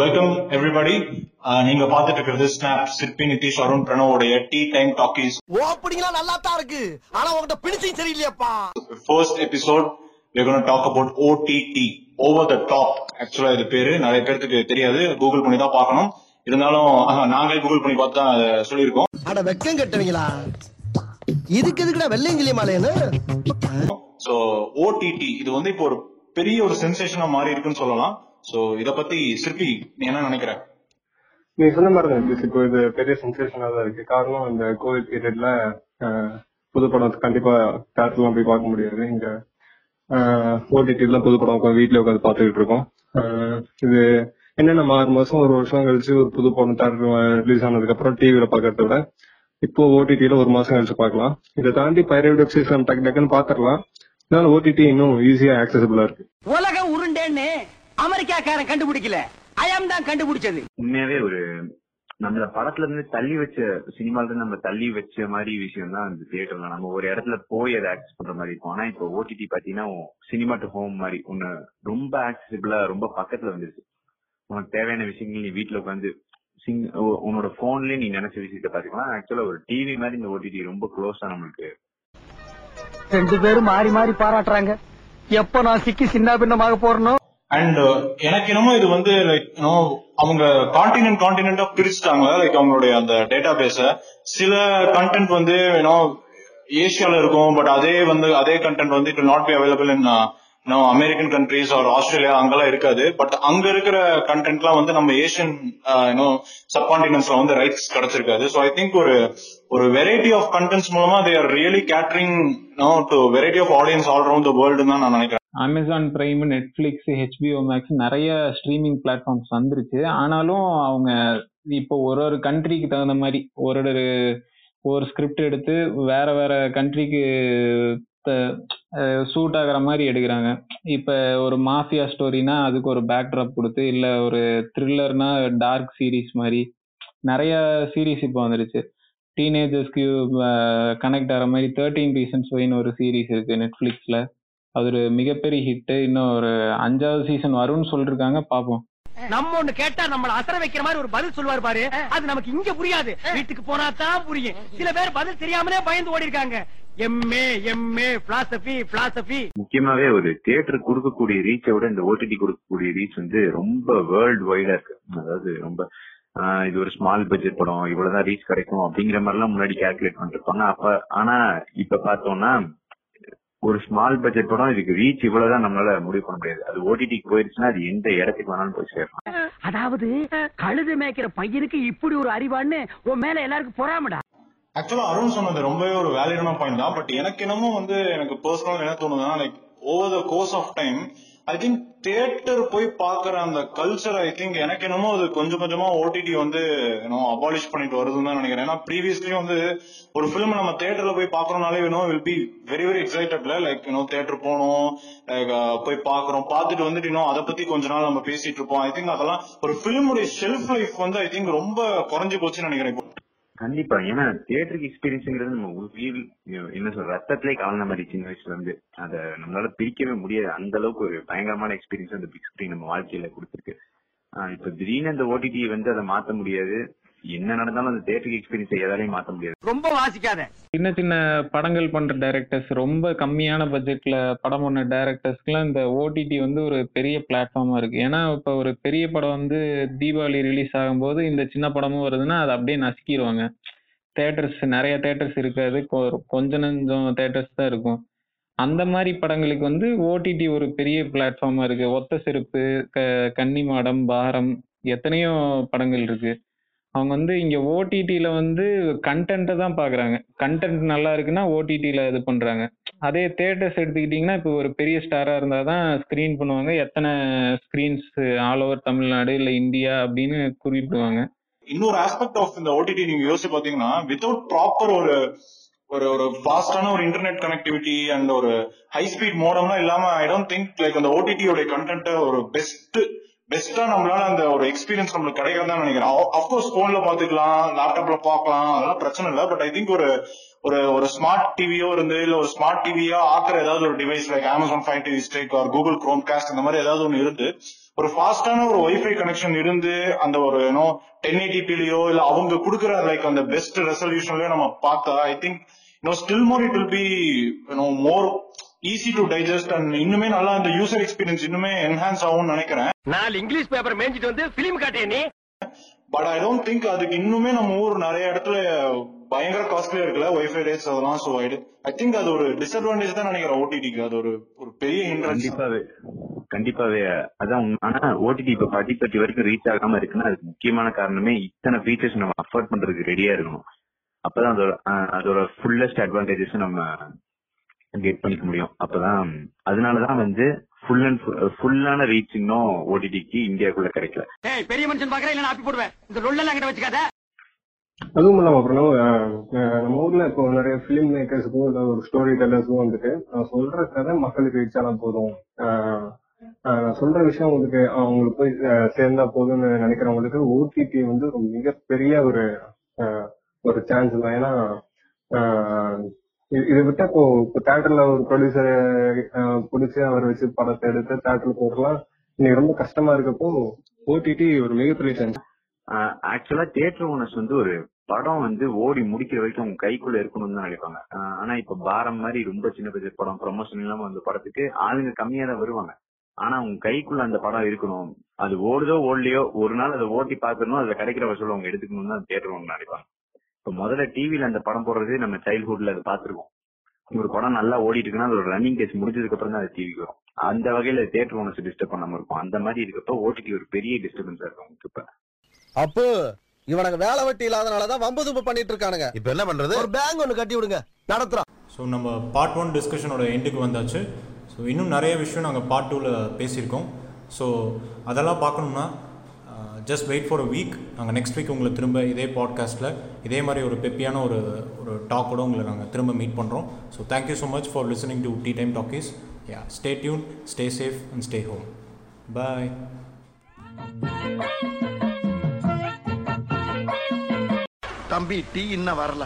Welcome everybody நீங்க பார்த்துட்டு இருக்கிறது ஸ்னாப் சிற்பி நிதிஷ் அருண் பிரணவோடைய டீ டைம் டாக்கீஸ் ஓப்பனிங்லாம் நல்லா தான் இருக்கு. ஆனா உங்ககிட்ட finishing சரியில்லையாப்பா. First episode going to talk about OTT over the top. ஆக்சுவலா இது பேரு நிறைய பேருக்கு தெரியாது. கூகுள் பண்ணி தான் பார்க்கணும். இருந்தாலும் நாங்களே கூகுள் பண்ணி பார்த்து தான் சொல்லியிருக்கோம். அட வெக்கம் கட்டுவீங்களா? இதுக்கு எதுக்குடா வெள்ளையங்கிலி மாலையன்னு? சோ ஓடிடி இது வந்து இப்போ ஒரு பெரிய ஒரு சென்சேஷனா மாறி இருக்குன்னு சொல்லலாம். சோ இத பத்தி சிற்பி நீ என்ன நினைக்கிற? நீ சொன்ன மாதிரி தான் இப்போ இது பெரிய சென்சேஷனா தான் இருக்கு. காரணம் இந்த கோவிட் பீரியட்ல புது படம் கண்டிப்பா தேட்டர்லாம் போய் பார்க்க முடியாது. இங்க ஓடிடில புது படம் உட்காந்து வீட்ல உட்காந்து பார்த்துக்கிட்டு இருக்கோம். ஆஹ் இது என்ன நம்ம ஆறு மாசம் ஒரு வருஷம் கழிச்சு ஒரு புது படம் தேட்டர் ரிலீஸ் ஆனதுக்கு அப்புறம் டிவில பாக்குறத விட இப்போ ஓடிடில ஒரு மாசம் கழிச்சு பார்க்கலாம். இதை தாண்டி பைரேட் வெப்சைட்ஸ் நம்ம டக்கு டக்குன்னு பாத்துடலாம் இதனால ஓடிடி இன்னும் ஈஸியா ஆக்சசபிளா இருக்கு. அமெரிக்காக்காரன் கண்டுபிடிக்கல. அயம் தான் கண்டுபிடிச்சது. உண்மையாவே ஒரு நம்மள படத்துல இருந்து தள்ளி வச்ச சினிமால இருந்து நம்ம தள்ளி வச்ச மாதிரி விஷயம் தான் இந்த தியேட்டர்ல நம்ம ஒரு இடத்துல போய் அதை ஆக்சஸ் பண்ற மாதிரி இருக்கும். ஆனா இப்போ ஓடிடி பாத்தீங்கன்னா சினிமா டு ஹோம் மாதிரி ஒன்னு ரொம்ப ஆக்சசிபிளா ரொம்ப பக்கத்துல வந்துருச்சு. உனக்கு தேவையான விஷயங்கள் நீ வீட்டுல உட்காந்து சிங் உன்னோட போன்லயே நீ நினைச்ச விஷயத்த பாத்துக்கலாம் ஆக்சுவலா ஒரு டிவி மாதிரி இந்த ஓடிடி ரொம்ப க்ளோஸா நம்மளுக்கு ரெண்டு பேரும் மாறி மாறி பாராட்டுறாங்க. எப்ப நான் சிக்கி சின்ன பின்னமாக போறனோ அண்ட் uh, எனக்கு என்னமோ இது வந்து லைக் அவங்க கான்டினென்ட் கான்டினென்டா பிரிச்சுட்டாங்க. லைக் அவங்களுடைய அந்த டேட்டா பேஸ சில கண்டென்ட் வந்து யூனோ ஏசியால இருக்கும் பட் அதே வந்து அதே கண்டென்ட் வந்து it not be available in no American countries or Australia அங்கெல்லாம் இருக்காது. பட் அங்க இருக்கிற கண்டென்ட்லாம் வந்து நம்ம ஏஷியன் யூனோ சப்கான்டினென்ட்ஸ்ல வந்து ரைட்ஸ் கிடைச்சிருக்காது. ஸோ ஐ திங்க் ஒரு ஒரு வெரைட்டி ஆஃப் கண்டென்ட்ஸ் மூலமா they are really catering no to variety of audience all around the world தான் நான் நினைக்கிறேன். Amazon Prime Netflix HBO Max நிறைய ஸ்ட்ரீமிங் பிளாட்ஃபார்ம்ஸ் வந்துருச்சு. ஆனாலும் அவங்க இப்போ ஒரு ஒரு கண்ட்ரிக்கு தகுந்த மாதிரி ஒரு ஒரு ஒரு ஸ்கிரிப்ட் எடுத்து வேற வேற கண்ட்ரிக்கு சூட் ஆகுற மாதிரி எடுக்கிறாங்க. இப்ப ஒரு மாஃபியா ஸ்டோரினா அதுக்கு ஒரு பேக்ட்ராப் கொடுத்து இல்ல ஒரு த்ரில்லர்னா டார்க் சீரிஸ் மாதிரி நிறைய சீரிஸ் இப்போ வந்துருச்சு. டீனேஜர்ஸ்க்கு கனெக்ட் ஆகிற மாதிரி தேர்ட்டீன் ரீசன்ஸ் ஒயின்னு ஒரு சீரிஸ் இருக்கு நெட்ஃபிளிக்ஸ்ல அது ஒரு மிகப்பெரிய ஹிட் இன்னும் ஒரு அஞ்சாவது சீசன் வரும்னு சொல்லிருக்காங்க. பாப்போம். நம்ம ஒண்ணு கேட்டா நம்மள அசர வைக்கிற மாதிரி ஒரு பதில் சொல்லுவார் பாரு. அது நமக்கு இங்க புரியாது. வீட்டுக்கு போனா தான் புரியும். சில பேர் பதில் தெரியாமலே பயந்து ஓடி இருக்காங்க எம்ஏ எம்ஏ பிலாசபி பிலாசபி முக்கியமாவே ஒரு தியேட்டர் கொடுக்கக்கூடிய ரீச்சை விட இந்த ஓடிடி கொடுக்கக்கூடிய ரீச் வந்து ரொம்ப வேர்ல்டு வைடா இருக்கு. அதாவது ரொம்ப ஆஹ் இது ஒரு ஸ்மால் பட்ஜெட் படம் இவ்வளவுதான் ரீச் கிடைக்கும் அப்படிங்கிற மாதிரி எல்லாம் முன்னாடி கால்குலேட் பண்ணிட்டு இருப்பாங்க அப்ப ஆனா இப்ப பார்த்தோம்னா ஒரு ஸ்மால் பட்ஜெட் படம் இதுக்கு ரீச் இவ்வளவுதான் நம்மளால முடிவு பண்ண முடியாது. அது ஓடிடிக்கு போயிருச்சுன்னா அது எந்த இடத்துக்கு வேணாலும் போய் சேரலாம். அதாவது கழுது மேய்க்கிற பையனுக்கு இப்படி ஒரு அறிவான்னு உன் மேல எல்லாருக்கும் பொறாமடா? ஆக்சுவலா அருண் சொன்னது ரொம்பவே ஒரு வேலிடான பாயிண்ட் தான். பட் எனக்கு என்னமோ வந்து எனக்கு பர்சனல் என்ன தோணுதுன்னா like over the course of time I think theatre போய் பாக்குற அந்த கல்ச்சர் ஐ திங்க் எனக்கு என்னமோ அது கொஞ்சம் கொஞ்சமா ஓடிடி வந்து அபாலிஷ் பண்ணிட்டு வருதுன்னு தான் நினைக்கிறேன். ஏன்னா ப்ரீவியஸ்லயும் வந்து ஒரு ஃபிலிம் நம்ம தியேட்டர்ல போய் பாக்குறோம்னாலே வேணும் வில் பி வெரி வெரி எக்ஸைட்டட்ல லைக் இன்னும் தியேட்டர் போனோம் லைக் போய் பாக்குறோம் பார்த்துட்டு வந்துட்டு இன்னும் அதை பத்தி கொஞ்ச நாள் நம்ம பேசிட்டு இருப்போம். ஐ திங்க் அதெல்லாம் ஒரு ஃபிலிமுடைய ஷெல்ஃப் லைஃப் வந்து ஐ திங்க் ரொம்ப குறைஞ்சு போச்சுன்னு நினைக்கிறேன். கண்டிப்பா. ஏன்னா தியேட்டருக்கு எக்ஸ்பீரியன்ஸ்ங்கிறது நம்ம உயிர் என்ன சொல்ற ரத்தத்திலே கலந்த மாதிரி சின்ன வயசுல இருந்து அத நம்மளால பிரிக்கவே முடியாது. அந்த அளவுக்கு ஒரு பயங்கரமான எக்ஸ்பீரியன்ஸ் அந்த பிக் ஸ்கிரீன் நம்ம வாழ்க்கையில கொடுத்துருக்கு. ஆஹ் இப்ப திடீர்னு அந்த ஓடிடி வந்து அதை மாத்த முடியாது. என்ன நடந்தாலும் அந்த தியேட்டருக்கு எக்ஸ்பீரியன்ஸை எதாலையும் மாத்த முடியாது. ரொம்ப வாசிக்காத. சின்ன சின்ன படங்கள் பண்ற டைரக்டர்ஸ் ரொம்ப கம்மியான பட்ஜெட்ல படம் பண்ண டைரக்டர்ஸ்க்குலாம் இந்த ஓடிடி வந்து ஒரு பெரிய பிளாட்ஃபார்மா இருக்கு. ஏன்னா இப்ப ஒரு பெரிய படம் வந்து தீபாவளி ரிலீஸ் ஆகும்போது இந்த சின்ன படமும் வருதுன்னா அதை அப்படியே நசுக்கிடுவாங்க தேட்டர்ஸ் நிறைய தேட்டர்ஸ் இருக்காது. கொ- கொஞ்ச நஞ்சம் தேட்டர்ஸ் தான் இருக்கும். அந்த மாதிரி படங்களுக்கு வந்து ஓடிடி ஒரு பெரிய பிளாட்ஃபார்மா இருக்கு. ஒத்த செருப்பு க கன்னி மாடம் பாரம் எத்தனையோ படங்கள் இருக்கு. அவங்க வந்து இங்க ஓடிடில வந்து கண்டென்ட்டை தான் பாக்குறாங்க. கண்டென்ட் நல்லா இருக்குன்னா ஓடிடில இது பண்றாங்க. அதே தேட்டர்ஸ் எடுத்துக்கிட்டீங்கன்னா இப்போ ஒரு பெரிய ஸ்டாரா இருந்தா தான் ஸ்கிரீன் பண்ணுவாங்க. எத்தனை ஸ்கிரீன்ஸ் ஆல் ஓவர் தமிழ்நாடு இல்ல இந்தியா அப்படின்னு குறிப்பிடுவாங்க. இன்னொரு ஆஸ்பெக்ட் ஆஃப் இந்த ஓடிடி நீங்க யோசிச்சு பாத்தீங்கன்னா வித்தவுட் ப்ராப்பர் ஒரு ஒரு ஒரு ஃபாஸ்டான ஒரு இன்டர்நெட் கனெக்டிவிட்டி அண்ட் ஒரு ஹை ஸ்பீட் மோடம்லாம் இல்லாம ஐ டோன்ட் திங்க் லைக் அந்த ஓடிடியோட கண்டென்ட் ஒரு பெஸ்ட் பெஸ்டா நம்மளால அந்த ஒரு எக்ஸ்பீரியன்ஸ் நம்மளுக்கு கிடைக்கிறதா நினைக்கிறேன். அப்கோர்ஸ் போன்ல பாத்துக்கலாம் லேப்டாப்ல பார்க்கலாம் அதெல்லாம் பிரச்சனை இல்லை. பட் ஐ திங்க் ஒரு ஒரு ஒரு ஸ்மார்ட் டிவியோ இருந்து இல்ல ஒரு ஸ்மார்ட் டிவியா ஆக்குற ஏதாவது ஒரு device like Amazon fire TV stick or Google Chromecast இந்த மாதிரி ஏதாவது ஒன்று இருந்து ஒரு ஃபாஸ்டான ஒரு ஒய்ஃபை கனெக்ஷன் இருந்து அந்த ஒரு ஏனோ டென் எயிட்டிபிலயோ இல்ல அவங்க கொடுக்குற லைக் அந்த பெஸ்ட் ரெசல்யூஷன்லயோ நம்ம பார்த்தா I think you know still more it will be you know more easy to digest and இன்னுமே நல்லா அந்த யூசர் எக்ஸ்பீரியன்ஸ் இன்னுமே என்ஹான்ஸ் ஆகும்னு நினைக்கிறேன். நாலு இங்கிலீஷ் பேப்பர் மேய்ஞ்சிட்டு வந்து பிலிம் காட்டிய நீ? பட் ஐ டோன்ட் திங்க் அதுக்கு இன்னுமே நம்ம ஊர் நிறைய இடத்துல பயங்கர காஸ்ட்லியா இருக்குல்ல ஒய்ஃபை ரேட்ஸ் அதெல்லாம் ஸோ ஐ திங்க் அது ஒரு டிஸ்அட்வான்டேஜ் தான் நினைக்கிறேன் ஓடிடிக்கு அது ஒரு ஒரு பெரிய கண்டிப்பாவே கண்டிப்பாவே. அதான். ஆனா ஓடிடி இப்ப பதிப்பட்டி வரைக்கும் ரீச் ஆகாம இருக்குன்னா அதுக்கு முக்கியமான காரணமே இத்தனை ஃபீச்சர்ஸ் நம்ம அஃபோர்ட் பண்றதுக்கு ரெடியா இருக்கணும். அப்பதான் அதோட அதோட ஃபுல்லஸ்ட் அட்வான்டேஜஸ் நம்ம கெட் பண்ணிக்க முடியும். அப்பதான் அதனாலதான் வந்து ஃபுல் அண்ட் ஃபுல்லான ரீச் இன்னும் ஓடிடிக்கு இந்தியாக்குள்ள கிடைக்கல. ஏய் பெரிய மனுஷன் பாக்குறேன் இல்ல ஆப்பி போடுவேன். இந்த ரொல்லெல்லாம் கிட்ட வச்சுக்காத. அதுவும் இல்லாம அப்புறம் நம்ம ஊர்ல இப்போ நிறைய பிலிம் மேக்கர்ஸுக்கும் இல்ல ஒரு ஸ்டோரி டெல்லர்ஸும் வந்துட்டு நான் சொல்ற கதை மக்களுக்கு ரீச் ஆனா போதும். நான் சொல்ற விஷயம் உங்களுக்கு அவங்களுக்கு போய் சேர்ந்தா போதும்னு நினைக்கிறவங்களுக்கு ஓடிடி வந்து ஒரு மிகப்பெரிய ஒரு ஒரு சான்ஸ் தான். ஏன்னா இது- இதை விட்டா இப்போ இப்போ தேட்டர்ல ஒரு ப்ரொடியூசர் பிடிச்சி அவர் வச்சு படத்தை எடுத்து தேட்டர்ல போடலாம் இன்னைக்கு ரொம்ப கஷ்டமா இருக்கப்போ ஓடிடி ஒரு மிகப்பெரிய சான்ஸ் ஆக்சுவலா தியேட்டர் ஓனர்ஸ் வந்து ஒரு படம் வந்து ஓடி முடிக்கிற வரைக்கும் அவங்க கைக்குள்ள இருக்கணும்னு தான் நினைப்பாங்க. ஆனா இப்ப பாரம் மாதிரி ரொம்ப சின்ன பட்ஜெட் படம் ப்ரொமோஷன் இல்லாம அந்த படத்துக்கு ஆளுங்க கம்மியா தான் வருவாங்க. ஆனா அவங்க கைக்குள்ள அந்த படம் இருக்கணும். அது ஓடுதோ ஓடலையோ ஒரு நாள் அதை ஓட்டி பாக்கணும் அதுல கிடைக்கிற வசூல் அவங்க எடுத்துக்கணும்னு தான் தேட்டர் ஓனர் நினைப்பாங்க. இப்ப முதல்ல டிவில அந்த படம் போடுறது நம்ம சைல்ட்ஹுட்ல அதை பாத்துருக்கோம் ஒரு படம் நல்லா ஓடிட்டு இருக்குன்னா அதோட ரன்னிங் கேஸ் முடிஞ்சதுக்கு அப்புறம் தான் அது டிவிக்கு வரும். அந்த வகையில தியேட்டர் ஓனர்ஸ் டிஸ்டர்ப் பண்ணாம இருக்கும். அந்த மாதிரி இருக்கப்ப ஓடிடி ஒரு பெரிய டிஸ்டர்பன்ஸா இருக்கும் அவங்களுக்கு இப்ப அப்போ இவனுக்கு வேலை வெட்டி இல்லாதனாலதான் வம்பு தும்பு பண்ணிட்டு இருக்கானுங்க. இப்ப என்ன பண்றது? ஒரு பேங்க் ஒண்ணு கட்டி விடுங்க. நடத்துறோம் ஸோ நம்ம பார்ட் ஒன் டிஸ்கஷனோட எண்டுக்கு வந்தாச்சு. ஸோ இன்னும் நிறைய விஷயம் நாங்கள் பார்ட் டூவில் பேசியிருக்கோம். ஸோ அதெல்லாம் பார்க்கணும்னா just wait for a week நாங்கள் நெக்ஸ்ட் வீக் உங்களை திரும்ப இதே பாட்காஸ்ட்டில் இதே மாதிரி ஒரு பெப்பியான ஒரு ஒரு டாக்கோட உங்களை நாங்கள் திரும்ப மீட் பண்ணுறோம் so thank you so much for listening to Tea Time Talkies yeah stay tune stay safe and stay home bye தம்பி டீ இன்னும் வரல.